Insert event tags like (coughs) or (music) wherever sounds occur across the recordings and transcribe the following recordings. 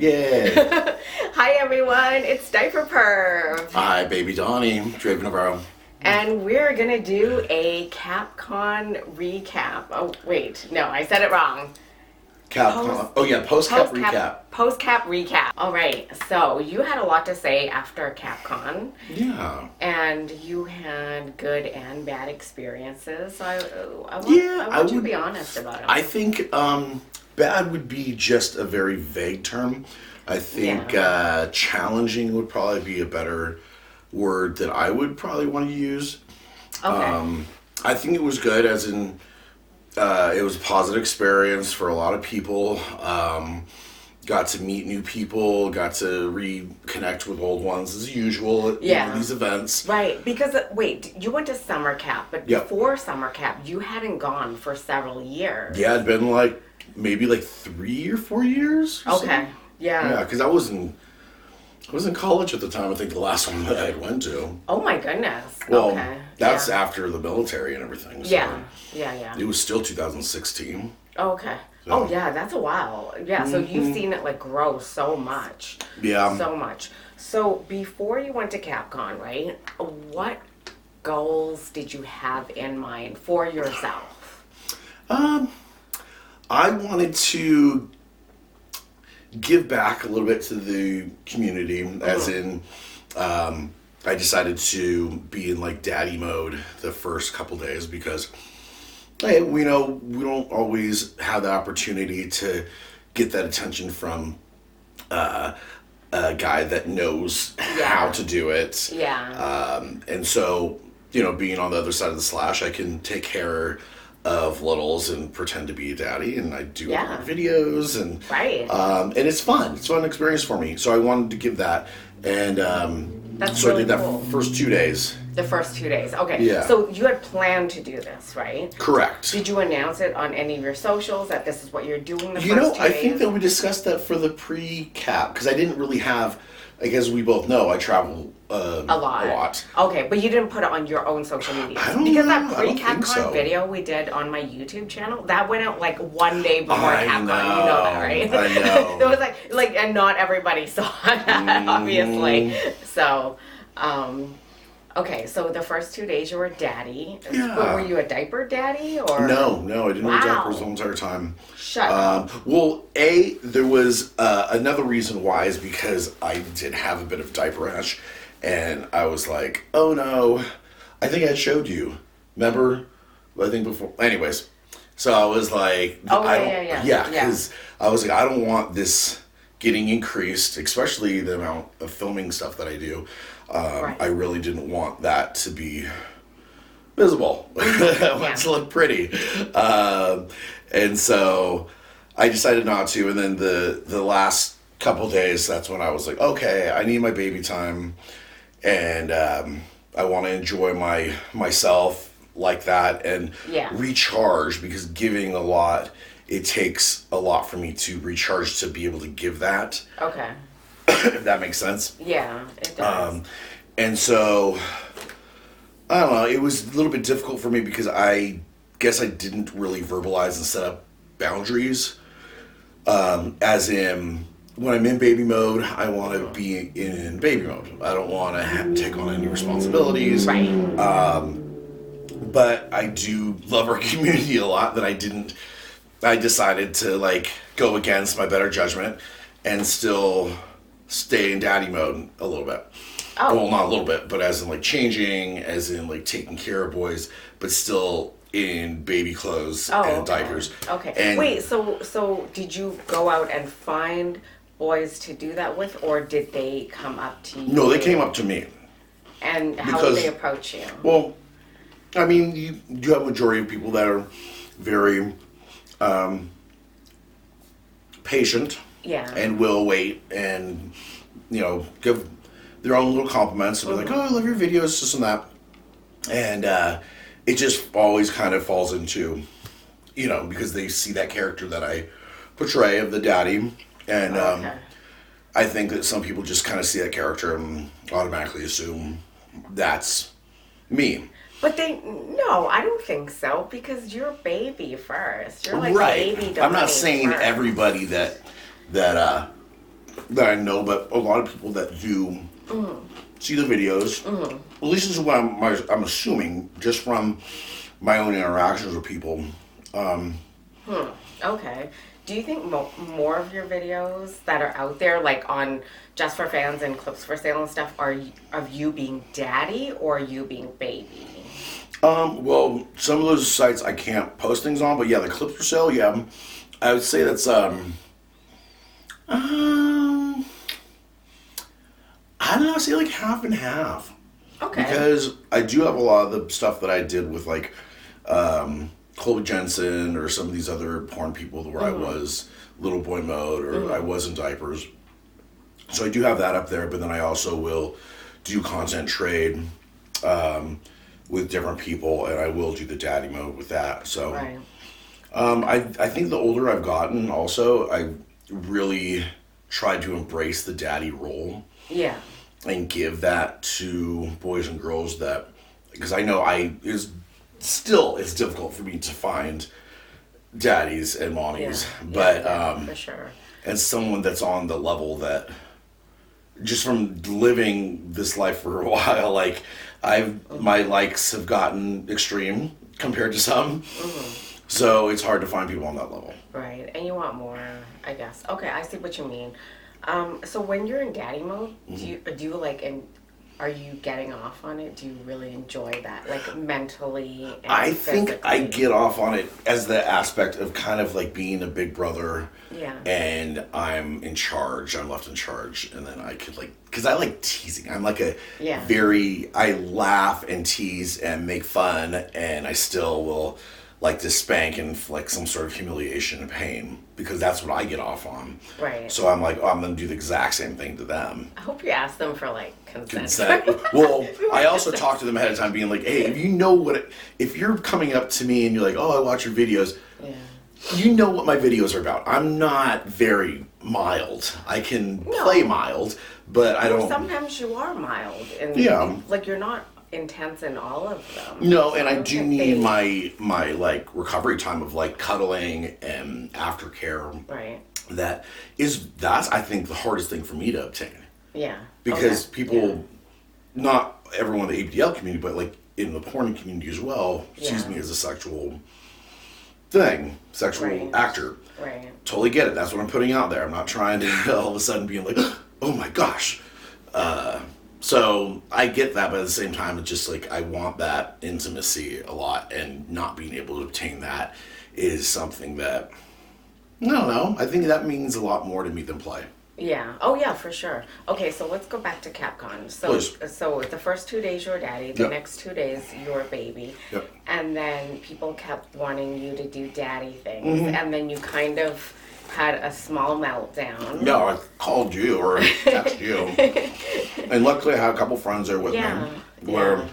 Yeah. (laughs) Hi everyone, it's Diaper Perv. Hi, baby Donnie, Draven Navarro. And we're gonna do a CapCon recap. Oh wait, no, I said it wrong. Cap. Post- oh yeah, post cap recap. Post-cap, post-cap recap. All right, so you had a lot to say after CapCon, Yeah. and you had good and bad experiences. So I, I want, Yeah, I want I you to be honest about it. I think um, bad would be just a very vague term. I think Yeah. uh, challenging would probably be a better word that I would probably want to use. okay. Um, I think it was good, as in uh, it was a positive experience for a lot of people. Um, got to meet new people, got to reconnect with old ones as usual at Yeah. these events. Right, because uh, wait, you went to summer camp, but Yep. before summer camp, you hadn't gone for several years. Yeah, it'd been like maybe like three or four years. or Okay. something. Yeah. Yeah, because I was in I was in college at the time. I think the last (laughs) one that I went to. Oh my goodness. Well, okay. that's yeah. after the military and everything. So Yeah. Yeah. Yeah. It was still 2016. Oh, okay. So- Mm-hmm. Oh yeah, that's a while. Yeah. So you've seen it like grow so much. Yeah. So much. So before you went to CapCon, right? What goals did you have in mind for yourself? I wanted to give back a little bit to the community, as in, um, I decided to be in like daddy mode the first couple days because, hey, we know we don't always have the opportunity to get that attention from uh, a guy that knows Yeah. how to do it. Yeah. Um, and so, you know, being on the other side of the slash, I can take care of littles and pretend to be a daddy, and I do Yeah. videos and Right. um, and it's fun. It's a fun experience for me. So I wanted to give that, and um, That's so really I did that cool. first two days. the first two days. Okay. Yeah. So you had planned to do this, right? Correct. Did you announce it on any of your socials that this is what you're doing the You know, I days? think that we discussed that for the pre-cap because I didn't really have, like as we both know, I travel uh, a lot. A lot. Okay, but you didn't put it on your own social media. I don't because know, that pre CapCon so. video we did on my YouTube channel, that went out like one day before I CapCon. You know know, that, right? I (laughs) know. it was like like and not everybody saw (laughs) that, obviously. Mm. So um Okay, so the first two days you were daddy. Yeah. But were you a diaper daddy or No, no, I didn't wear Wow. diapers the whole entire time. Shut up. Um, well, a there was uh, another reason why is because I did have a bit of diaper rash, and I was like, oh no, I think I showed you. Remember? I think before. Anyways, so I was like, Oh, I yeah, don't, yeah, yeah, yeah, yeah. because I was like, I don't want this getting increased, especially the amount of filming stuff that I do. Um, Right. I really didn't want that to be visible. I want it to look pretty. Um, and so I decided not to. And then the, the last couple days, that's when I was like, okay, I need my baby time. And um, I want to enjoy my myself like that and Yeah. recharge because giving a lot, it takes a lot for me to recharge to be able to give that, okay. (coughs) if that makes sense. Yeah, it does. Um, and so, I don't know, it was a little bit difficult for me because I guess I didn't really verbalize and set up boundaries. Um, as in, when I'm in baby mode, I want to be in baby mode. I don't want to ha- take on any responsibilities. right. Um, But I do love our (laughs) community a lot that I didn't, I decided to like go against my better judgment and still stay in daddy mode a little bit. Oh. Well, not a little bit, but as in like changing, as in like taking care of boys, but still in baby clothes Oh, and okay. diapers. Okay. And Wait, so so did you go out and find boys to do that with, or did they come up to you? No, they came up to me. And how because- did they approach you? Well, I mean, you you have a majority of people that are very um, patient Yeah. and will wait and you know give their own little compliments and be like, "Oh, I love your videos, this and that," and uh, it just always kind of falls into you know because they see that character that I portray of the daddy, and um, Okay. I think that some people just kind of see that character and automatically assume that's me. But they no, I don't think so because you're baby first. You're like right. baby. I'm not saying first. everybody that that uh that I know, but a lot of people that do see the videos. At least this is what I'm, I'm assuming, just from my own interactions with people. Um, hmm. Okay. Do you think mo- more of your videos that are out there, like on Just for Fans and Clips for Sale and stuff, are y- of you being daddy or you being baby? Um, well, some of those sites I can't post things on, but yeah, the clips for sale, yeah, I would say that's um, um, I don't know, I say like half and half. Okay. Because I do have a lot of the stuff that I did with like um, Chloe Jensen or some of these other porn people where I was little boy mode or I was in diapers. So I do have that up there, but then I also will do content trade um, with different people, and I will do the daddy mode with that. So right. um, I I think the older I've gotten, also I really tried to embrace the daddy role Yeah. and give that to boys and girls that because I know I is still it's difficult for me to find daddies and mommies, Yeah, but yeah, um, for sure. as someone that's on the level that just from living this life for a (laughs) while, like I've my likes have gotten extreme compared to some, so it's hard to find people on that level. Right. And you want more, I guess. Okay, I see what you mean. Um, so when you're in daddy mode, do you do you like and are you getting off on it? Do you really enjoy that, like mentally? And I think I get off on it as the aspect of kind of like being a big brother. Yeah. And I'm in charge. I'm left in charge, and then I could like, cause I like teasing. I'm like a Yeah. very. I laugh and tease and make fun, and I still will like to spank and inflict some sort of humiliation and pain because that's what I get off on. Right. So I'm like, oh, I'm gonna do the exact same thing to them. I hope you ask them for like consent. Consent. (laughs) well, I also talk to them ahead of time, being like, "Hey, if you know what, it, if you're coming up to me and you're like, oh, I watch your videos, yeah. you know what my videos are about. I'm not very mild. I can No. play mild, but I don't. Sometimes you are mild and Yeah. like you're not intense in all of them. no, and I do need they- my my like recovery time of like cuddling and aftercare. right. That is that's I think the hardest thing for me to obtain. Yeah. because Okay. people, not everyone in the ABDL community, but like in the porn community as well, sees Yeah. me as a sexual thing, sexual Right. actor. Right. Totally get it. That's what I'm putting out there. I'm not trying to (laughs) all of a sudden being like, (gasps) oh my gosh. Uh, so I get that, but at the same time, it's just like I want that intimacy a lot, and not being able to obtain that is something that I don't know. I think that means a lot more to me than play. Yeah. Oh yeah, for sure. Okay, so let's go back to CapCon. So Please. so the first two days you're daddy, the Yep. next two days you're baby. Yep. And then people kept wanting you to do daddy things. Mm-hmm. And then you kind of had a small meltdown. No, I called you or texted you. (laughs) and luckily, I had a couple friends there with Yeah. me. Where, yeah.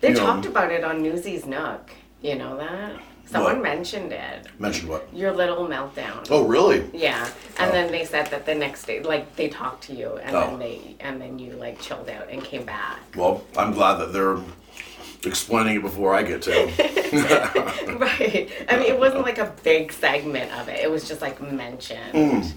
They you know- talked about it on Newsy's Nook. You know that? Someone What? mentioned it. mentioned what? Your little meltdown. Oh, really? Yeah, and Oh. then they said that the next day, like they talked to you, and Oh. then they, and then you like chilled out and came back. Well, I'm glad that they're explaining it before I get to. (laughs) right. I mean, it wasn't like a big segment of it. It was just like mentioned. Mm.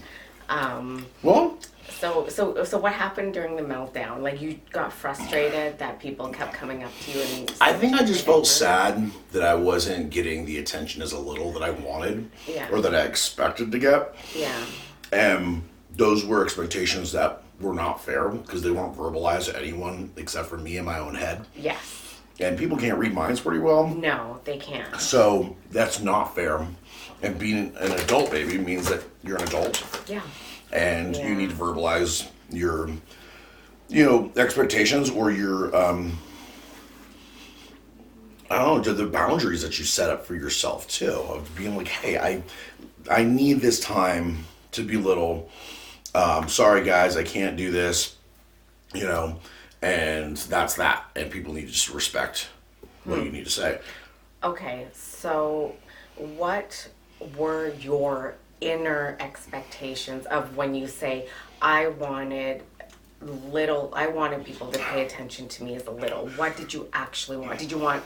Um, well, so, so, so what happened during the meltdown? Like you got frustrated that people kept coming up to you and. I think I just felt sad. that I wasn't getting the attention as a little that I wanted Yeah. or that I expected to get. Yeah. And those were expectations that were not fair because they weren't verbalized to anyone except for me in my own head. Yes. And people can't read minds pretty well. No, they can't. So that's not fair. And being an adult baby means that you're an adult Yeah. and Yeah. you need to verbalize your you know expectations or your um I don't know the boundaries that you set up for yourself too of being like hey I I need this time to be little um sorry guys I can't do this you know and that's that and people need to just respect what you need to say Okay, so what were your inner expectations of when you say, I wanted little, I wanted people to pay attention to me as a little? What did you actually want? Did you want,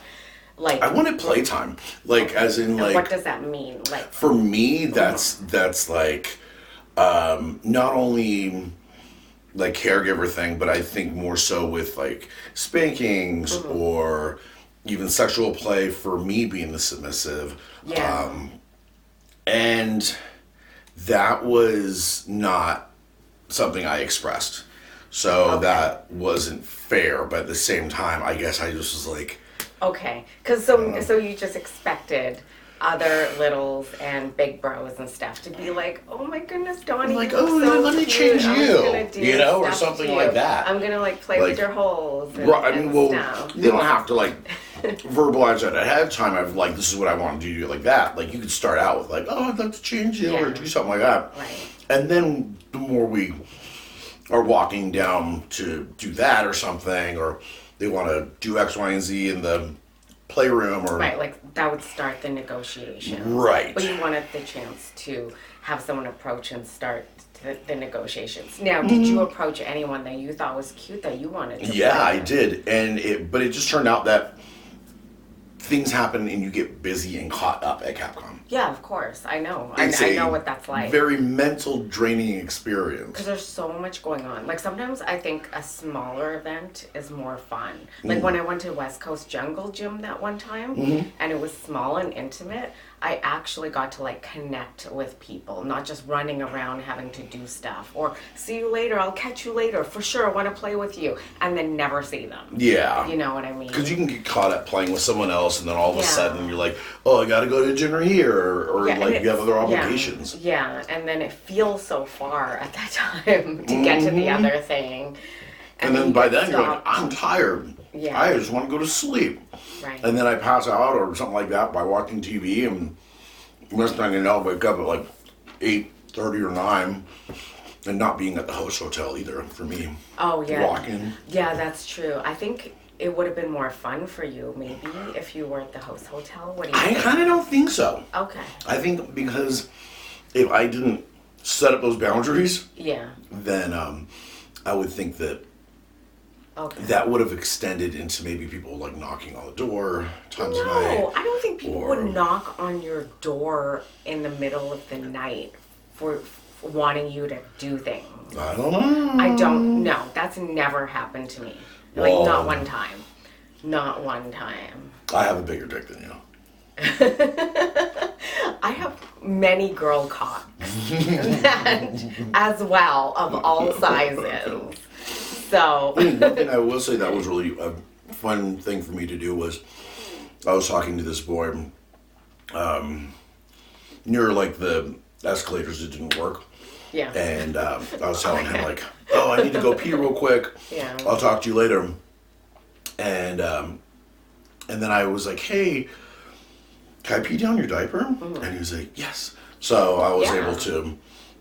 like, I wanted playtime like as in like what does that mean? Like, for me that's that's like um, not only like caregiver thing, but I think more so with like spankings or even sexual play for me being the submissive. Yeah. Um, and that was not something I expressed. So Okay. that wasn't fair, but at the same time, I guess I just was like, Okay, because so so you just expected other littles and big bros and stuff to be like, oh my goodness, Donnie, like, you look "Oh, so let me cute. change I'm you," gonna do you know, or stuff something to like you. that. I'm gonna like play Like, with your holes. And, Right, I and mean, well, stuff. you don't have to like (laughs) verbalize it ahead of time. Of like, this is what I want to do, like that. Like, you could start out with like, oh, I'd like to change you or Yeah. do something like that. Right. And then the more we are walking down to do that or something, or they want to do X, Y, and Z in the playroom or Right, like that would start the negotiation. Right. But you wanted the chance to have someone approach and start the, the negotiations. Now, did you mm-hmm. approach anyone that you thought was cute that you wanted to? Yeah, play I did, and it. But it just turned out that things happen and you get busy and caught up at CapCon. Yeah, of course. I know. I, It's I a know what that's like. Very mental draining experience. Because there's so much going on. Like sometimes I think a smaller event is more fun. Mm-hmm. Like when I went to West Coast Jungle Gym that one time, and it was small and intimate. I actually got to like connect with people, not just running around having to do stuff or see you later. I'll catch you later for sure. I want to play with you, and then never see them. Yeah. You know what I mean? Because you can get caught up playing with someone else, and then all of a Yeah. sudden you're like, "Oh, I got to go to dinner here," or, or Yeah, like you have other obligations. Yeah, and then it feels so far at that (laughs) time to get to the other thing. Mm-hmm. And then you by then you're like, "I'm tired. Yeah. I just want to go to sleep." Right. And then I pass out or something like that by watching TV, and next thing you know, I wake up at like eight thirty or nine, and not being at the host hotel either for me. Oh yeah. Walking. Yeah, that's true. I think it would have been more fun for you maybe if you were at the host hotel. What do you I kind of don't think so. Okay. I think because if I didn't set up those boundaries, Yeah. then um, I would think that Okay. that would have extended into maybe people like knocking on the door times of no, night. I don't think people or- would knock on your door in the middle of the night for, for wanting you to do things. I don't know. I don't know. That's never happened to me. Like Well- not one time. Not one time. I have a bigger dick than you. (laughs) I have many girl cocks (laughs) (laughs) that, as well of all sizes. So One thing I will say that was really a fun thing for me to do was I was talking to this boy um, near like the escalators that didn't work. yeah. And um, I was telling him like, "Oh, I need to go pee real quick. Yeah. I'll talk to you later." And um, and then I was like, "Hey, can I pee down your diaper?" And he was like, "Yes." So I was. Yeah. able to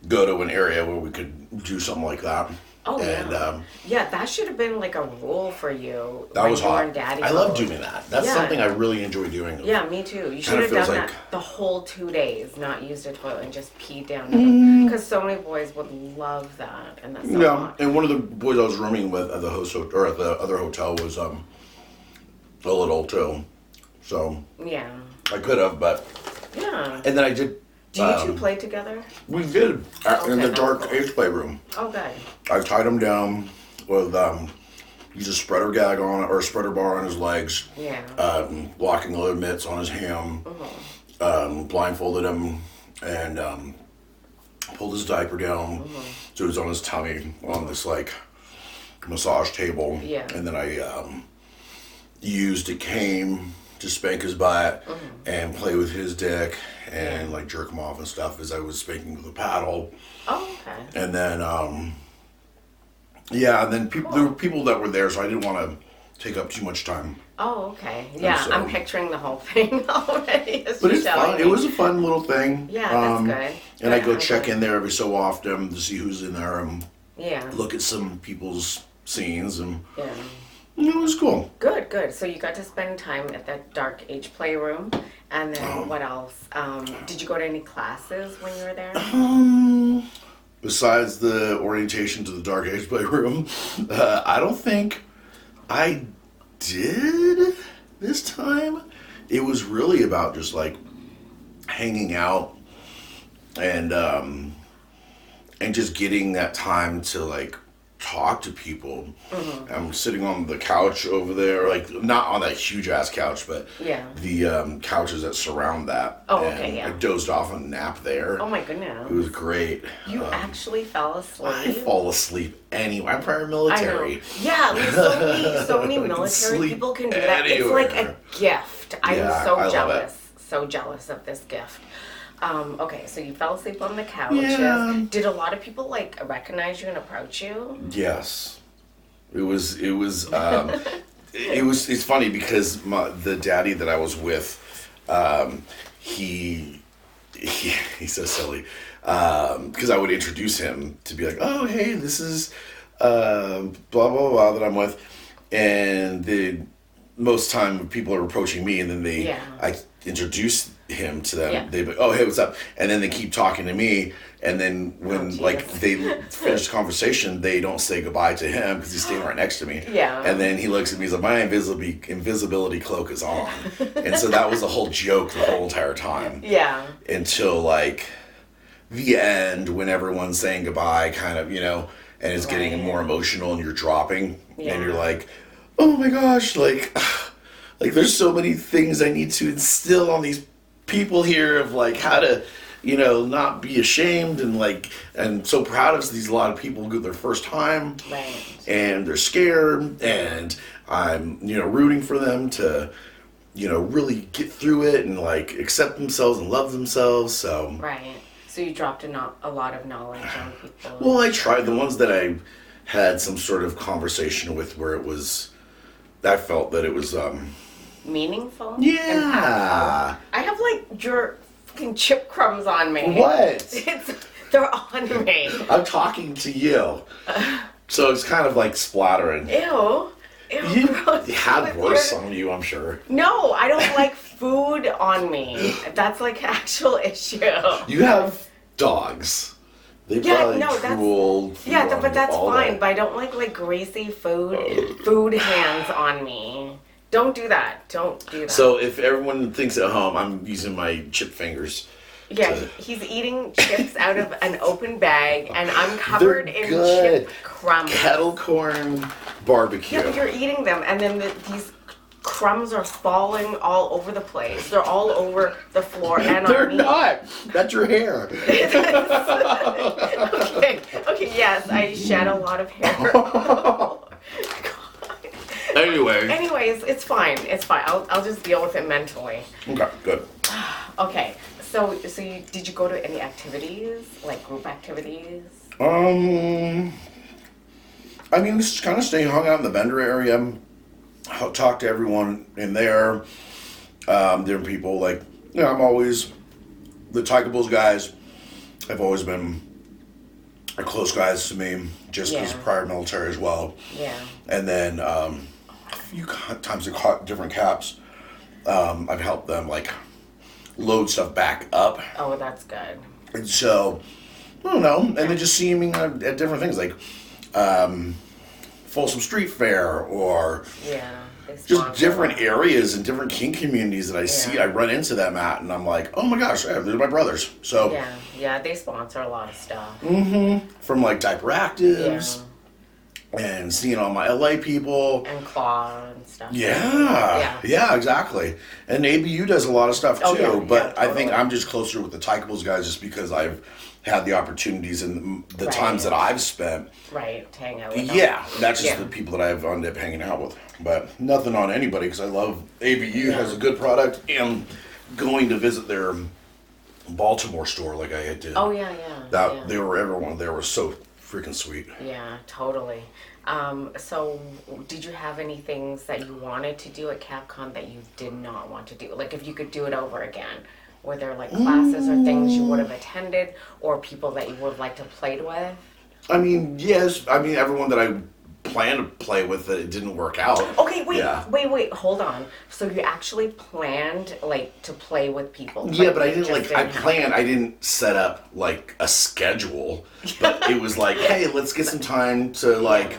go to an area where we could do something like that. Oh, and yeah. um, Yeah, that should have been like a rule for you. that was you hot. daddy I love doing that. That's Yeah. something I really enjoy doing. Yeah, me too. You should have done like- that the whole two days, not used a toilet and just peed down. Mm. Because so many boys would love that, and that's so Yeah, hot. and one of the boys I was rooming with at the host ho- or at the other hotel was um a little too, so Yeah, I could have, but yeah. and then I did. Do you two um, play together? We did uh, in the Okay. dark age playroom. Oh, good. I tied him down with um, used a spreader gag on or a spreader bar on his legs, Yeah. um, locking load mitts on his ham, um, blindfolded him, and um, pulled his diaper down so he was on his tummy on this like massage table. Yeah. And then I um, used a cane to spank his butt and play with his dick and like jerk him off and stuff as I was spanking with a paddle. oh, okay. And then, um, yeah, and then people there were people that were there, so I didn't want to take up too much time. Oh, okay. Yeah, so- I'm picturing the whole (laughs) thing already. as But it's fun. me. It was a fun little thing. Yeah, that's Um, good. And I go I'm check in there every so often to see who's in there and Yeah. look at some people's scenes, and Yeah. It was cool. Good, good. So you got to spend time at that dark age playroom, and then Oh. what else? Um, did you go to any classes when you were there? Um, besides the orientation to the Dark Age playroom, (laughs) uh, I don't think I did this time. It was really about just like hanging out and um, and just getting that time to like talk to people. Mm-hmm. I'm sitting on the couch over there, like not on that huge ass couch, but Yeah. the um, couches that surround that. Oh, okay, yeah. I dozed off on a nap there. Oh my goodness, It was great. You Um, actually fell asleep. I fall asleep anyway. I'm prior military. Yeah, like so many, (laughs) so many military people can do that. It's like a gift. I'm Yeah, so I jealous. So jealous of this gift. Um, okay, so you fell asleep on the couch. Yeah. Did a lot of people like recognize you and approach you? Yes, it was. It was. Um, it was. It's funny because my, the daddy that I was with, um, he, he (laughs) he's so silly. Because I would introduce him to be like, oh hey, this is um, blah blah blah that I'm with, and the most time people are approaching me, and then they Yeah. I introduce him to them. Yeah. They be like, oh hey, what's up? And then they keep talking to me, and then when Oh, like they (laughs) finish the conversation, they don't say goodbye to him because he's standing right next to me. Yeah. And then he looks at me, he's like, my invisibility invisibility cloak is on, (laughs) and so that was the whole joke the whole entire time Yeah. until like the end when everyone's saying goodbye, kind of, you know, and it's getting more emotional and you're dropping Yeah. and you're like, oh my gosh, like, (sighs) like there's so many things I need to instill on these people here of like how to, you know, not be ashamed and like, and so proud of these a lot of people go their first time Right. and they're scared and i'm you know rooting for them to you know really get through it and like accept themselves and love themselves so Right. So you dropped a, no- a lot of knowledge on people. well i tried the ones that i had some sort of conversation with where it was i felt that it was um Meaningful. yeah. I have like your fucking chip crumbs on me. what (laughs) It's they're on me. i'm talking to you so it's kind of like splattering Ew. Ew. you (laughs) had worse your- on you i'm sure No, I don't like food on me. That's like an actual issue. you have dogs they Yeah, no, that's- Yeah, but that's fine. day. But I don't like like greasy food, oh. food hands on me. Don't do that. Don't do that. So if everyone thinks at home, I'm using my chip fingers. yeah, to- he's eating chips out of an open bag, and I'm covered in chip crumbs. Kettle corn barbecue. Yeah, but you're eating them, and then the, these crumbs are falling all over the place. They're all over the floor and They're on me. not. That's your hair. (laughs) (laughs) okay, okay, yes, I shed a lot of hair. (laughs) anyway. Anyways, it's fine. It's fine. I'll, I'll just deal with it mentally. Okay, good. (sighs) Okay, so so you, did you go to any activities, like group activities? Um, I mean, just kind of stay hung out in the vendor area. h- Talk to everyone in there. Um, different people. Like, you know, I'm always the Tykables guys. Have always been are close guys to me, just because Yeah. prior military as well. Yeah. and then um, few times caught different caps. Um, I've helped them like load stuff back up, Oh, that's good. and so I don't know. And then just me at, at different things like um, Folsom Street Fair or Yeah. just different areas and different king communities that I see. I run into them at, and I'm like, oh my gosh, yeah, they're my brothers. So Yeah, yeah, they sponsor a lot of stuff. Mm-hmm. from like Diaper Yeah. And seeing all my LA people. And claw and stuff. Yeah, Yeah. yeah, exactly. And ABU does a lot of stuff oh, too, Oh, yeah, but yeah, I think. I'm just closer with the Tykables guys just because I've had the opportunities and the Right. times that I've spent. Right, to hang out with them. Yeah, that's just Yeah. the people that I've ended up hanging out with. But nothing on anybody because I love ABU has a good product and going to visit their Baltimore store like I did. Oh, yeah, yeah. that yeah. they were everyone there was so freaking sweet. Yeah, totally. Um, so, did you have any things that you wanted to do at CapCon that you did not want to do? Like, if you could do it over again, were there like classes or things you would have attended, or people that you would like to played with? I mean, yes, I mean everyone that I planned to play with it. it didn't work out. Okay, wait, Yeah. wait, wait, hold on. So you actually planned like to play with people? Yeah, but I didn't like. I didn't planned. I didn't set up like a schedule, (laughs) but it was like, hey, let's get some time to like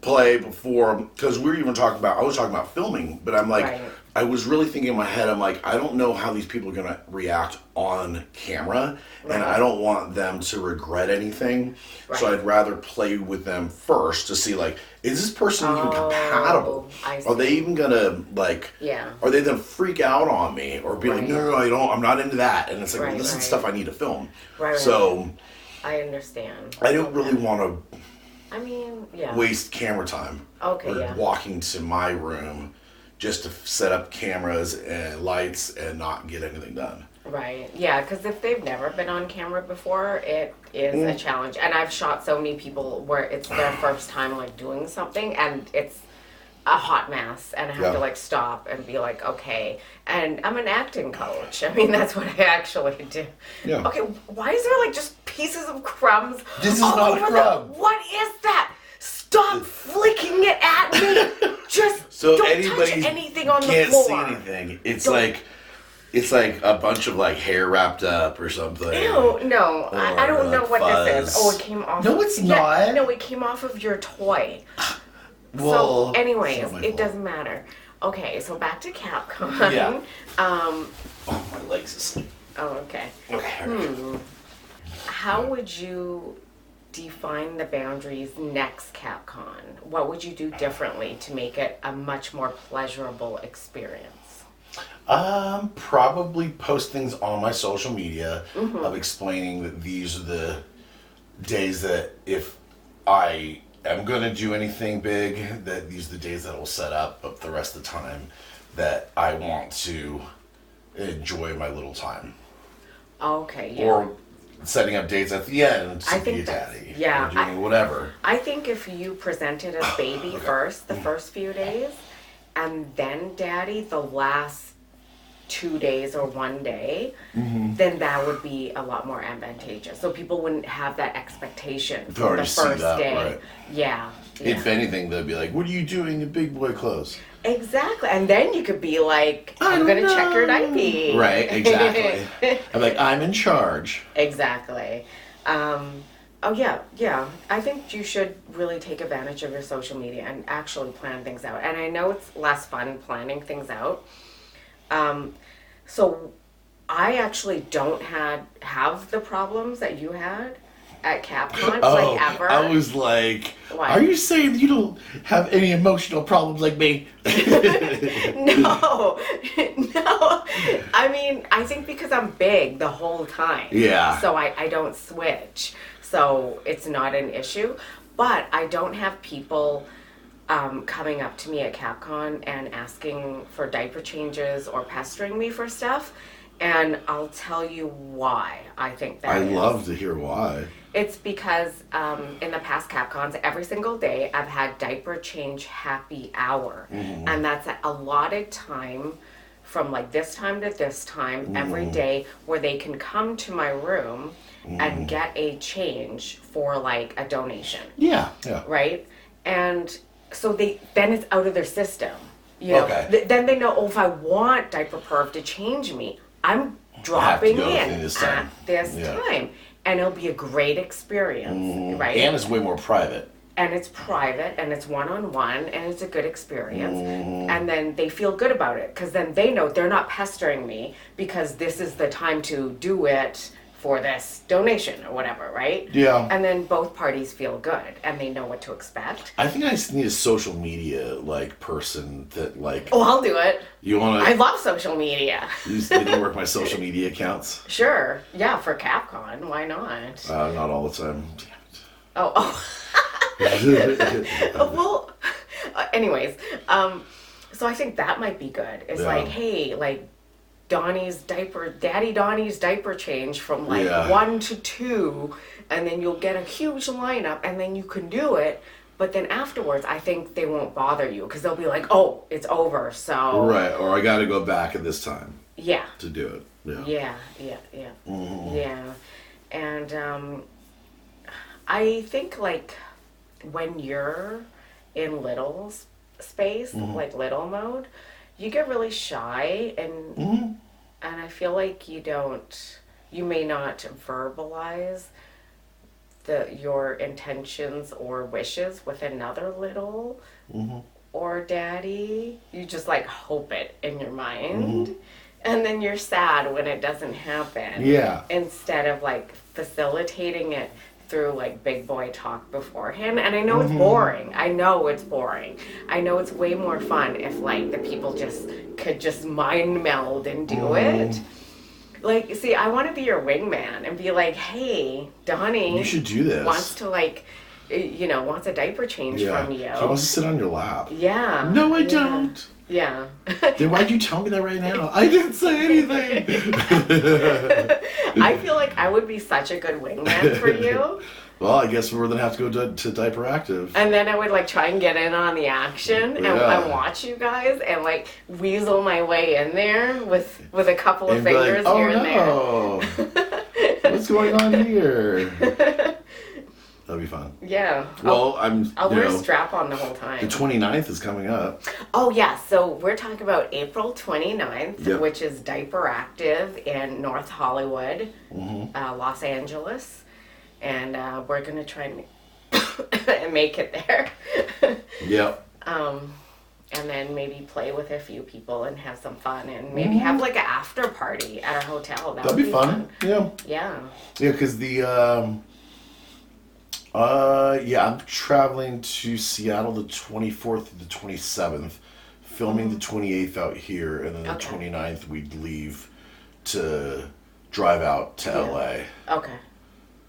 play before because we were even talking about. I was talking about filming, but I'm like, Right. I was really thinking in my head, I'm like, I don't know how these people are gonna react on camera, and I don't want them to regret anything. So I'd rather play with them first to see like, is this person even Oh, compatible? Are they even gonna like? Yeah. Are they gonna freak out on me or be like, no, no, no, I don't, I'm not into that? And it's like, well, Right, this is stuff I need to film. Right, right, so I understand. I don't really want to I mean, yeah. waste camera time. Okay, yeah. walking to my room just to set up cameras and lights and not get anything done. Right. Yeah, because if they've never been on camera before, it is Mm. a challenge. And I've shot so many people where it's their (sighs) first time like doing something and it's a hot mess and I have Yeah. to like stop and be like, okay. And I'm an acting coach. I mean, that's what I actually do. Yeah. Okay, why is there like just pieces of crumbs? This is not a over the- what is that? Stop flicking it at me. (laughs) Just So don't anybody touch anything on the can't floor. see anything. It's Don't- like it's like a bunch of like hair wrapped up or something. Ew, no, I, I Or, don't know like, what this is. fuzz. Oh, it came off. No, of- it's yeah, not. No, it came off of your toy. (sighs) Well, so, anyways, it's not my it fault. doesn't matter. Okay, so back to CapCon. Yeah. (laughs) Um. Oh, my legs asleep. Oh, okay. Okay. Hmm. How would you define the boundaries next CapCon? What would you do differently to make it a much more pleasurable experience? Um, probably post things on my social media Mm-hmm. of explaining that these are the days that if I am gonna do anything big, that these are the days that I will set up. But the rest of the time, that I want to enjoy my little time, Okay. Yeah. or setting up dates at the end to I be think daddy, yeah, I- whatever. I think if you presented as baby (coughs) first, the first few days, and then daddy the last two days or one day, Mm-hmm. then that would be a lot more advantageous. So people wouldn't have that expectation from the first that, day. right. Yeah. If yeah. anything, they'd be like, "What are you doing in big boy clothes?" Exactly. And then you could be like, I I'm gonna check your know. diaper. Right, exactly. (laughs) I'm like, I'm in charge. Exactly. Um, oh yeah, yeah. I think you should really take advantage of your social media and actually plan things out. And I know it's less fun planning things out. Um, so I actually don't had have the problems that you had at CapCon Oh, like ever. I was like, Why? are you saying you don't have any emotional problems like me? (laughs) no, (laughs) (laughs) no. I mean, I think because I'm big the whole time. Yeah. So I, I don't switch. So it's not an issue. But I don't have people um, coming up to me at CapCon and asking for diaper changes or pestering me for stuff. And I'll tell you why I think that I is. love to hear why. It's because um, in the past CapCons, every single day I've had diaper change happy hour, and that's a allotted time from like this time to this time every day where they can come to my room and get a change for like a donation, Yeah, yeah. right? And so they then it's out of their system. You know, Okay. Th- then they know, oh, if I want diaper perv to change me, I'm dropping in this at this Yeah. time and it'll be a great experience, mm-hmm. right? And it's way more private. and it's private and it's one on one and it's a good experience. Mm-hmm. And then they feel good about it because then they know they're not pestering me because this is the time to do it for this donation or whatever, right? Yeah. And then both parties feel good and they know what to expect. I think I just need a social media like person that like Oh, I'll do it. you want to? I love social media. You just need to work my (laughs) social media accounts. Sure. Yeah, for CapCon. Why not? Uh, not all the time. Oh, oh. (laughs) (laughs) well, uh, anyways, um, so I think that might be good. It's Yeah. like, hey, like Donnie's diaper, Daddy Donnie's diaper change from like Yeah. one to two, and then you'll get a huge lineup, and then you can do it. But then afterwards, I think they won't bother you because they'll be like, oh, it's over. So Right, or I got to go back at this time yeah, to do it. Yeah. yeah, yeah, yeah, Mm-hmm. yeah. And um, I think like when you're in little space, Mm-hmm. like little mode, you get really shy and Mm-hmm. And I feel like you don't you may not verbalize the your intentions or wishes with another little or daddy. You just like hope it in your mind. Mm-hmm. And then you're sad when it doesn't happen. Yeah. Instead of like facilitating it through like big boy talk beforehand. And I know Mm-hmm. it's boring. I know it's boring. I know it's way more fun if like the people just could just mind meld and do Mm-hmm. it. Like, see, I want to be your wingman and be like, hey, Donnie You should do this. wants to like, you know, wants a diaper change yeah. from you. He wants to sit on your lap. yeah. No, I yeah, don't. Yeah. Then why'd you tell me that right now? I didn't say anything. (laughs) I feel like I would be such a good wingman for you. (laughs) well, I guess we're gonna have to go to, to Diaper Active. And then I would like try and get in on the action and, Yeah. and watch you guys and like weasel my way in there with with a couple of And like, fingers oh here and there. no, (laughs) what's going on here? That'd be fun. Yeah. I'll, Well, I'm. I'll wear a strap on the whole time. the 29th is coming up. Oh, yeah. So we're talking about April 29th, Yep. which is Diaper Active in North Hollywood, Mm-hmm. uh, Los Angeles. And uh, we're going to try and, and (coughs) make it there. (laughs) Yep. um, and then maybe play with a few people and have some fun and maybe have like an after party at our hotel. That That'd would be fun. Yeah. Yeah. Yeah, because the um, uh, yeah, I'm traveling to Seattle the 24th to the 27th, filming the 28th out here, and then the Okay. 29th we'd leave to drive out to. LA. Okay.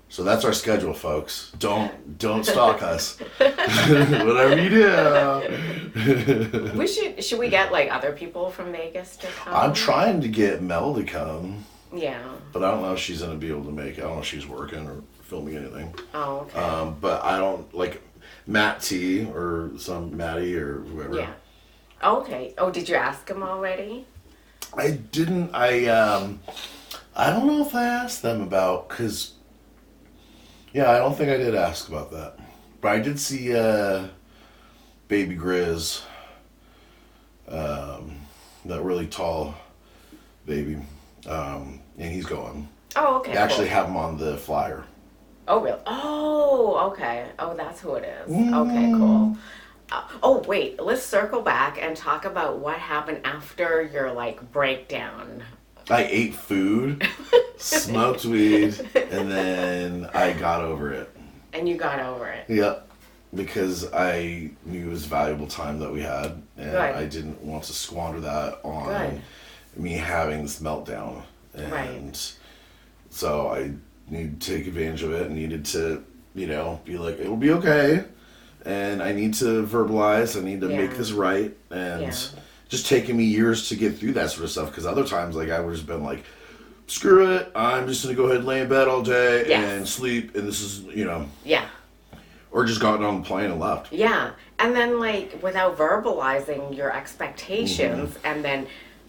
So that's our schedule, folks. Don't (laughs) don't stalk us. (laughs) Whatever you do. (laughs) We should should we get like other people from Vegas to come? I'm trying to get Mel to come, Yeah. but I don't know if she's gonna be able to make it. I don't know if she's working or filming anything. Oh, okay. Um, but I don't like Matt T or some Maddie or whoever. yeah. Okay. Oh, did you ask him already? I didn't. I um, I don't know if I asked them about because. Yeah, I don't think I did ask about that, but I did see uh, Baby Grizz. Um, that really tall baby, um, and he's going. Oh, okay. They actually cool. have him on the flyer. Oh, really? Oh, okay. Oh, that's who it is. Mm. Okay, cool. Uh, oh, wait. Let's circle back and talk about what happened after your like breakdown. I ate food, (laughs) smoked weed, and then I got over it. And you got over it. Yep. Because I knew it was valuable time that we had, and Good. I didn't want to squander that on Good. me having this meltdown. And Right. so I needed to take advantage of it and needed to, you know, be like, it'll be okay. And I need to verbalize, I need to make this right. And Yeah. just taking me years to get through that sort of stuff. Because other times, like, I would have been like, screw it, I'm just going to go ahead and lay in bed all day Yes. and sleep. And this is, you know, Yeah. or just gotten on the plane and left. Yeah. And then, like, without verbalizing your expectations Mm-hmm. and then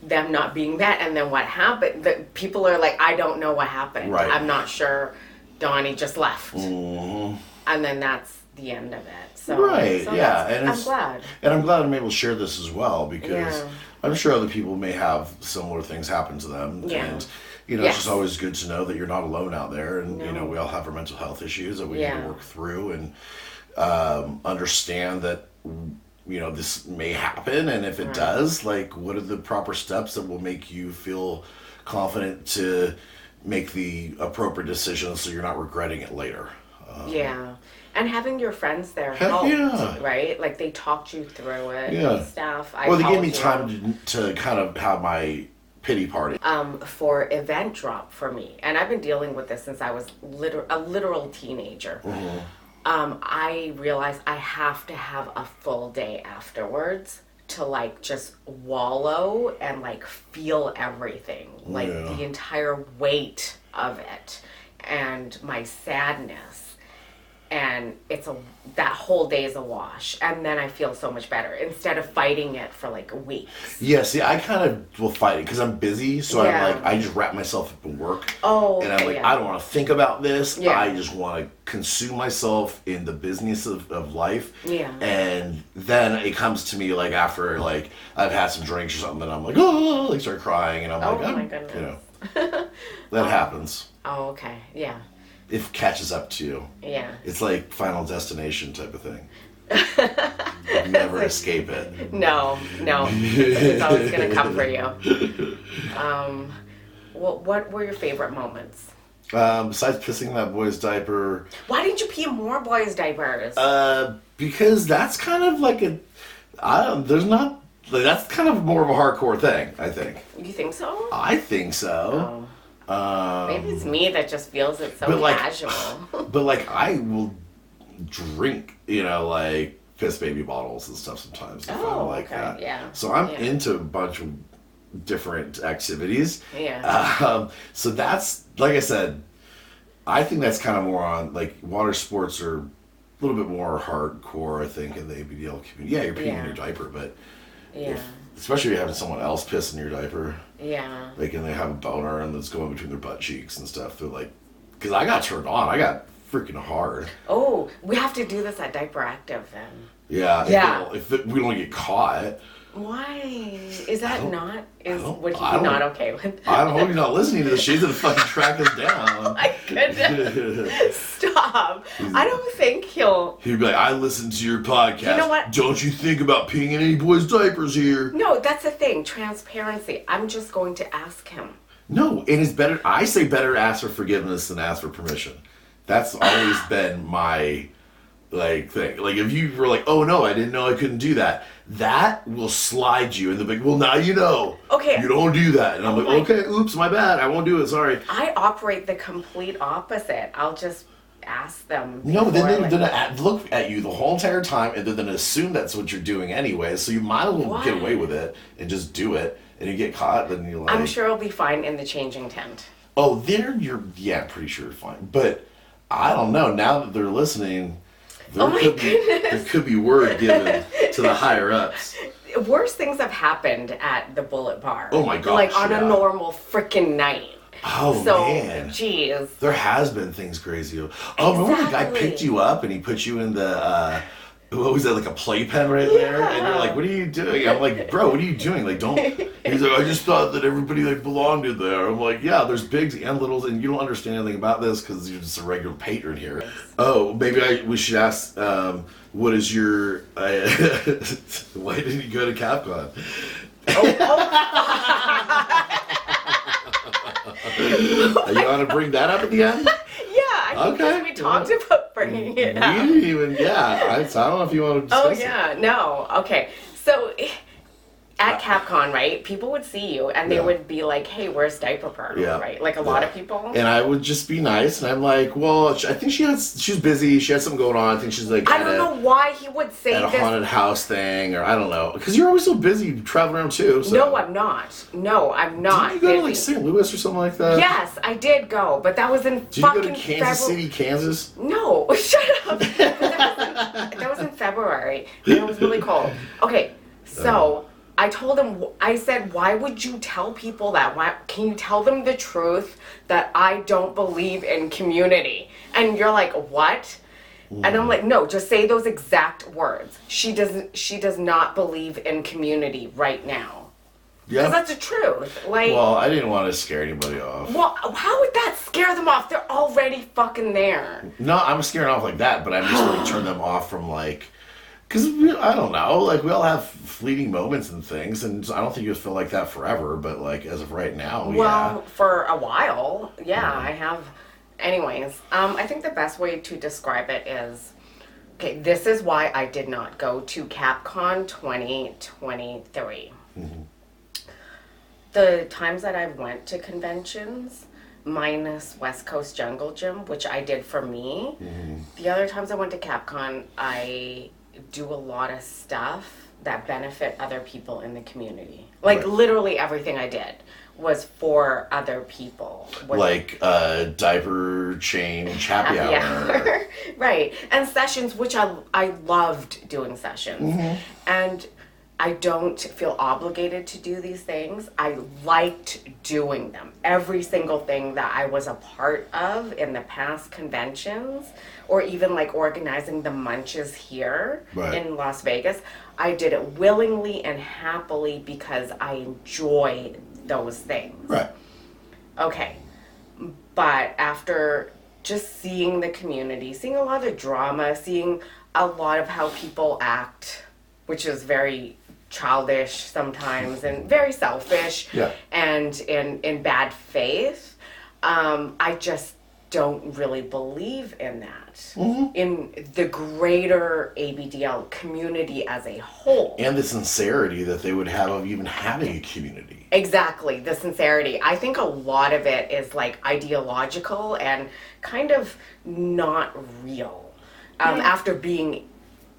them not being met, and then what happened, the people are like, I don't know what happened. Right. I'm not sure. Donnie just left. Mhm. And then that's the end of it. So, Right, so yeah, and I'm glad. And I'm glad I'm able to share this as well because Yeah. I'm sure other people may have similar things happen to them. Yeah. And, you know, it's just always good to know that you're not alone out there. And, you know, we all have our mental health issues that we need to work through and um, understand that, you know, this may happen. And if it Right. does, like, what are the proper steps that will make you feel confident to make the appropriate decisions so you're not regretting it later? Um, Yeah. And having your friends there helped, yeah. right? Like they talked you through it Yeah. and stuff. I Well, they gave me you. time to, to kind of have my pity party. um, for event drop for me, and I've been dealing with this since I was liter- a literal teenager. Mm-hmm. Um, I realized I have to have a full day afterwards to like just wallow and like feel everything, like Yeah. the entire weight of it, and my sadness. And it's a that whole day is a wash, and then I feel so much better instead of fighting it for like a week. Yeah, see, I kind of will fight it because I'm busy, so Yeah. I'm like, I just wrap myself up in work. Oh, and I'm like, yeah. I don't want to think about this. Yeah. I just want to consume myself in the business of, of life. Yeah. And then it comes to me like after like I've had some drinks or something, and I'm like, oh, like start crying, and I'm like, Oh my goodness. you know, (laughs) that happens. Oh, okay, yeah, It catches up to you. yeah. It's like Final Destination type of thing. (laughs) Never escape it. No, no. It's always going to come for you. (laughs) Um, what, what were your favorite moments? Um, besides pissing that boy's diaper, Why didn't you pee in more boys' diapers? uh, because that's kind of like a, I don't. There's not. Like, that's kind of more of a hardcore thing. I think. you think so? I think so. Oh, Um, maybe it's me that just feels it so But, like- casual. (laughs) But like I will drink, you know, like piss baby bottles and stuff sometimes if Oh, I'm like okay, that. yeah, So I'm yeah. into a bunch of different activities. yeah. Um, so that's like I said, I think that's kind of more on like water sports are a little bit more hardcore. I think in the ABDL community. Yeah, you're peeing in your diaper, but yeah. if, especially if you're having someone else piss in your diaper, Yeah. like and they have a boner and it's going between their butt cheeks and stuff. They're like, because I got turned on. I got freaking hard. Oh, we have to do this at Diaper Active then. Yeah. Yeah. If, it- if it- we don't get caught, Why? Is that don't- Is don't- would he I be don't- not okay with? I don't hope you're not listening to this. She's gonna fucking track us down. (laughs) Oh my goodness! (laughs) Stop! I don't think he'll. He'd be like, I listened to your podcast. You know what? Don't you think about peeing in any boys' diapers here? No, that's the thing. Transparency. I'm just going to ask him. No, it is better. I say better ask for forgiveness than ask for permission. That's always been my like thing. Like if you were like, oh no, I didn't know I couldn't do that. That will slide you in the big. Well, now you know. Okay. You don't do that, and I'm Oh like, okay, oops, my bad. I won't do it. Sorry. I operate the complete opposite. I'll just ask them. No, then they're like- gonna look at you the whole entire time, and gonna assume that's what you're doing anyway. So you might as well get away with it and just do it. And you get caught, then you're like, I'm sure I'll be fine in the changing tent. oh, there you're, yeah, pretty sure you're fine. But I don't know. Now that they're listening, there Oh my could be goodness. there could be word given to the (laughs) higher ups. Worse things have happened at the Bullet Bar. Oh my gosh, Like on yeah. a normal freaking night. Oh so, man. jeez. There has been things crazy. Oh, remember the guy picked you up and he put you in the uh what was that like a playpen right there? And you're like, what are you doing? I'm like, bro, what are you doing? Like, don't. (laughs) He's like, I just thought that everybody like belonged in there. I'm like, yeah, there's bigs and littles, and you don't understand anything about this because you're just a regular patron here. Oh, maybe I we should ask. Um, what is your? Uh, (laughs) why didn't you go to CapCon? Are (laughs) you want to bring that up at the end? I think Okay. we talked about bringing it We up. didn't even. Yeah, I, so I don't know if you want to Oh discuss it. yeah, no. Okay. So at CapCon, right, people would see you and they Yeah. would be like, "Hey, where's Diaper Perv?" Yeah. Right? Like a lot of people. And I would just be nice, and I'm like, well, I think she has, she's busy. She has something going on. I think she's like I don't a, know why he would say at a haunted house thing, or I don't know, because you're always so busy traveling around too. So. No, I'm not. No, I'm not. Didn't you go to like. St. Louis or something like that? Yes, I did go, but that was in Did you go to Kansas Febru- City, Kansas? No, (laughs) shut up. that, was in, that was in February, and it was really cold. Okay, so uh-huh. I told him, I said, why would you tell people that? Why can you tell them the truth that I don't believe in community? And you're like, what? And I'm like, no, just say those exact words. She doesn't. She does not believe in community right now. Yeah. That's the truth. Like, Well, I didn't want to scare anybody off. well, how would that scare them off? They're already fucking there. No, I'm scaring off like that, but I'm just going (gasps) to turn them off from like, because I don't know, like we all have fleeting moments and things, and I don't think you'll feel like that forever. But like as of right now, Well, for a while, yeah, I have. Anyways, um, I think the best way to describe it is okay, this is why I did not go to CapCon 2023. The times that I went to conventions, minus West Coast Jungle Gym, which I did for me, the other times I went to CapCon, I do a lot of stuff that benefit other people in the community. Like Right. literally everything I did was for other people. Was- like uh, diaper change (laughs) happy hour. hour. (laughs) right. And sessions, which I, I loved doing sessions. And I don't feel obligated to do these things. I liked doing them. Every single thing that I was a part of in the past conventions, or even like organizing the munches here Right. in Las Vegas, I did it willingly and happily because I enjoy those things. Right. Okay. But after just seeing the community, seeing a lot of drama, seeing a lot of how people act which is very childish sometimes and very selfish Yeah. and in in bad faith. Um, I just don't really believe in that. In the greater ABDL community as a whole. And the sincerity that they would have of even having a community. Exactly, the sincerity. I think a lot of it is like ideological and kind of not real. Um, After being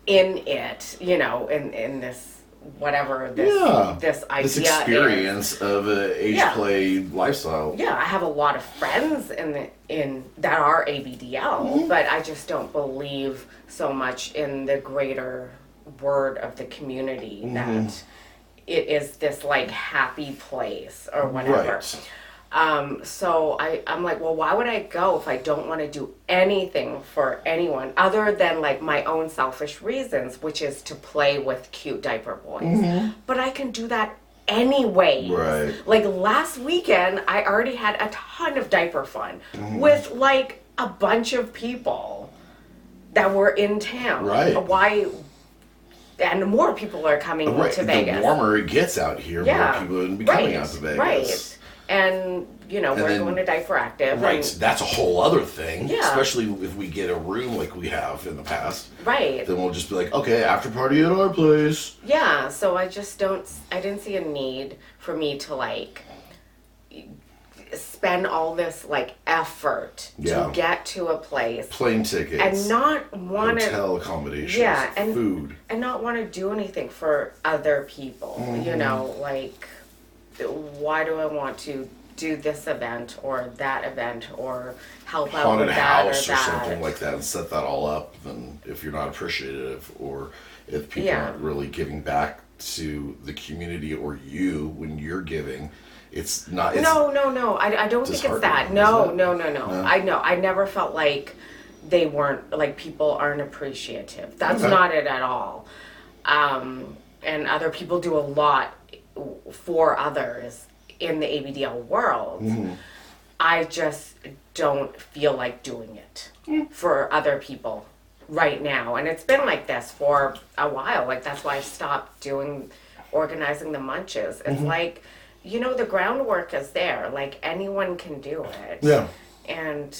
in it, you know, in in this whatever this Yeah. this idea This is. experience of a age Yeah. play lifestyle. Yeah, I have a lot of friends in the in that are ABDL, mm-hmm. but I just don't believe so much in the greater word of the community mm-hmm. that it is this like happy place or whatever. Right. Um, so I, I'm like, well, why would I go if I don't want to do anything for anyone other than like my own selfish reasons, which is to play with cute diaper boys. But I can do that anyway. Right. Like last weekend, I already had a ton of diaper fun Mm-hmm. with like a bunch of people that were in town. Right. Why? And more people are coming Right. to Vegas. The warmer it gets out here, yeah. more people will be coming right. out to Vegas. Right. And you know we're then- going to Diaper Active. Right. and- That's a whole other thing. Yeah. Especially if we get a room like we have in the past. right. Then we'll just be like, okay, after party at our place. Yeah, so I just don't, I didn't see a need for me to like spend all this like effort Yeah. to get to a place Plane tickets. and not want to hotel accommodations. Yeah, and- food. and not want to do anything for other people. Mm-hmm. You know, like why do I want to do this event or that event or help out haunted with that house or or, that? something like that and set that all up and if you're not appreciative or if people Yeah. aren't really giving back to the community or you when you're giving it's not it's, no, no, no. I, I don't think it's that. disheartening, No, it? no, no, no, No? I know. I never felt like they weren't like people aren't appreciative. That's Okay. not it at all. Um, and other people do a lot for others in the ABDL world. Mm-hmm. I just don't feel like doing it for other people right now. And it's been like this for a while. Like that's why I stopped doing organizing the munches. It's Mm-hmm. like, you know, the groundwork is there. Like anyone can do it. yeah And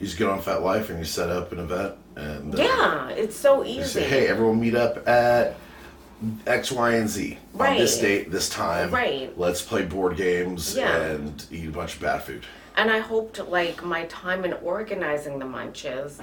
you just get on FetLife and you set up an event and uh, yeah, it's so you easy. say hey everyone meet up at X, Y, and Z on this date, this time. Right. Let's play board games Yeah. and eat a bunch of bad food. And I hoped like my time in organizing the munches,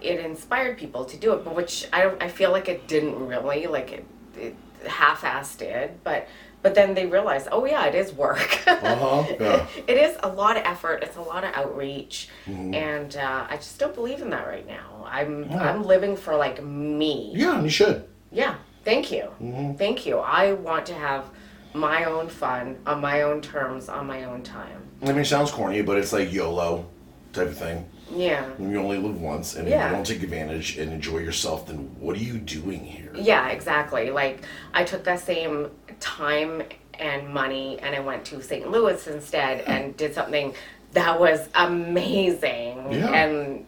it inspired people to do it, but which I don't, I feel like it didn't really like it, it half-assed did, but but then they realized, oh yeah, it is work. Uh-huh, (laughs) yeah. it is a lot of effort. It's a lot of outreach, Mm-hmm. and uh, I just don't believe in that right now. I'm Yeah. I'm living for like me. Yeah, and you should. Yeah, thank you. Mm-hmm. Thank you. I want to have my own fun on my own terms on my own time. I mean, it sounds corny, but it's like YOLO type of thing. Yeah. You only live once, and Yeah. if you don't take advantage and enjoy yourself, then what are you doing here? Yeah, exactly. Like I took that same time and money and I went to St. Louis instead and (laughs) did something that was amazing Yeah. and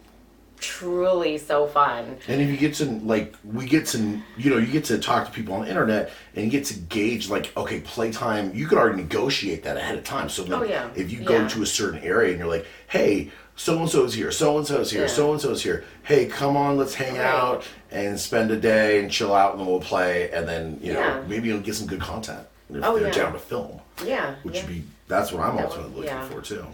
truly so fun. And if you get to like, we get to, you know, you get to talk to people on the internet, and you get to gauge like, okay, playtime. You could already negotiate that ahead of time. So then Oh, yeah. if you go Yeah. to a certain area and you're like, hey, so and so's here, so and so's here, Yeah. so and so's here. Hey, come on, let's hang Right. out and spend a day and chill out, and then we'll play, and then you know maybe you'll get some good content if Oh, they're yeah. down to film, Yeah. which would be that's what I'm That ultimately looking for too.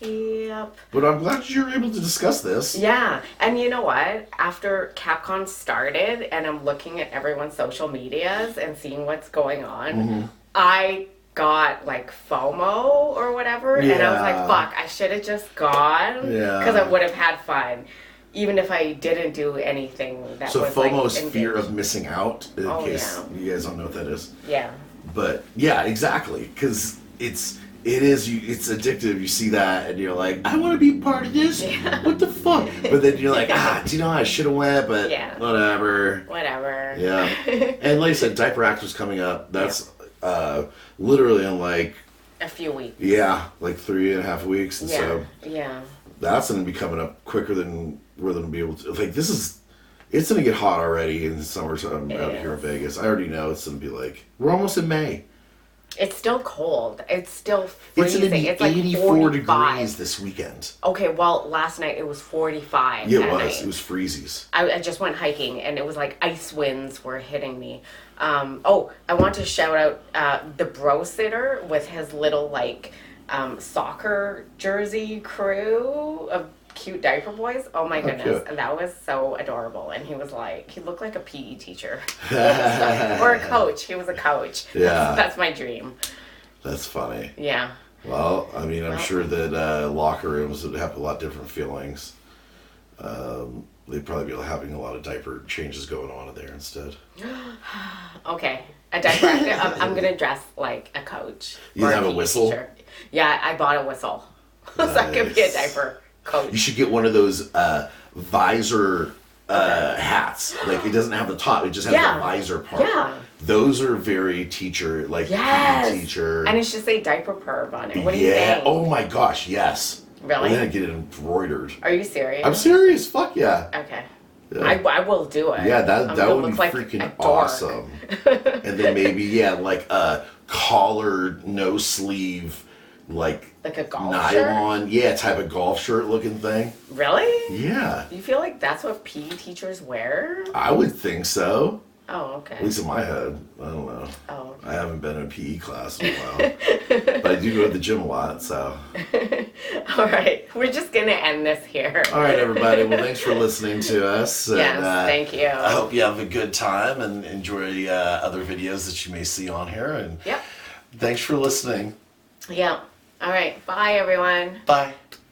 Yep. But I'm glad you're able to discuss this. Yeah, and you know what? After CapCon started, and I'm looking at everyone's social medias and seeing what's going on, Mm-hmm. I got like FOMO or whatever, and I was like, "Fuck! I should have just gone Yeah. because I would have had fun, even if I didn't do anything that So was FOMO like, is fear of missing out. In Oh, case yeah. you guys don't know what that is, yeah, but yeah, exactly. Because it's it is you. It's addictive. You see that, and you're like, I want to be part of this. What the fuck? But then you're like, ah, do you know I should have went, but Yeah. whatever. whatever. Yeah. and like I said, Diaper Act was coming up. That's uh, literally in like a few weeks. yeah, like three and a half weeks, and Yeah, so yeah, that's going to be coming up quicker than we're going to be able to. Like this is, It's gonna get hot already in the summertime It out here in. Vegas. I already know it's gonna be like we're almost in May. It's still cold. It's still It's freezing. gonna be It's like 84 45. degrees this weekend. Okay, well, last night it was 45. Yeah, it at was. night. It was freezies. I, I just went hiking and it was like ice winds were hitting me. Um, oh, I want to shout out uh, the bro sitter with his little like um, soccer jersey crew of cute diaper boys. Oh my goodness, cute. that was so adorable. And he was like, he looked like a PE teacher (laughs) (laughs) or a coach. He was a coach. (laughs) Yeah. That's, that's my dream. That's funny. Yeah. Well, I mean, I'm Well- sure that uh, locker rooms would have a lot different feelings. Um, they'd probably be having a lot of diaper changes going on in there instead. (gasps) Okay. A diaper. I'm, I'm gonna dress like a coach. You have a PE whistle? teacher. Yeah, I bought a whistle, so I could be a Nice. Diaper You should get one of those uh, visor uh, hats. Like it doesn't have the top; it just has Yeah. the visor part. Yeah. Those are very teacher, like Yes. PE teacher. And it should say diaper perv on it. What do you yeah. think? Oh my gosh. Yes. Really? I'm gonna get it embroidered. Are you serious? I'm serious. Fuck yeah. Okay. Yeah. I, I will do it. Yeah, that I'm that would be like freaking awesome. and then maybe yeah, like a collared, no sleeve, like Like a golf shirt? nylon, yeah, type of golf shirt looking thing. Really? Yeah, You feel like that's what PE teachers wear? I would think so. Oh, okay. At least in my head. I don't know. Oh, I haven't been in a PE class in a while, (laughs) but I do go to the gym a lot. So, (laughs) all right. We're just gonna end this here. all right, everybody. Well, thanks for listening to us. (laughs) and, uh, thank you. I hope you have a good time and enjoy uh, other videos that you may see on here. And yeah, thanks for listening. Yeah. All right. Bye, everyone. Bye.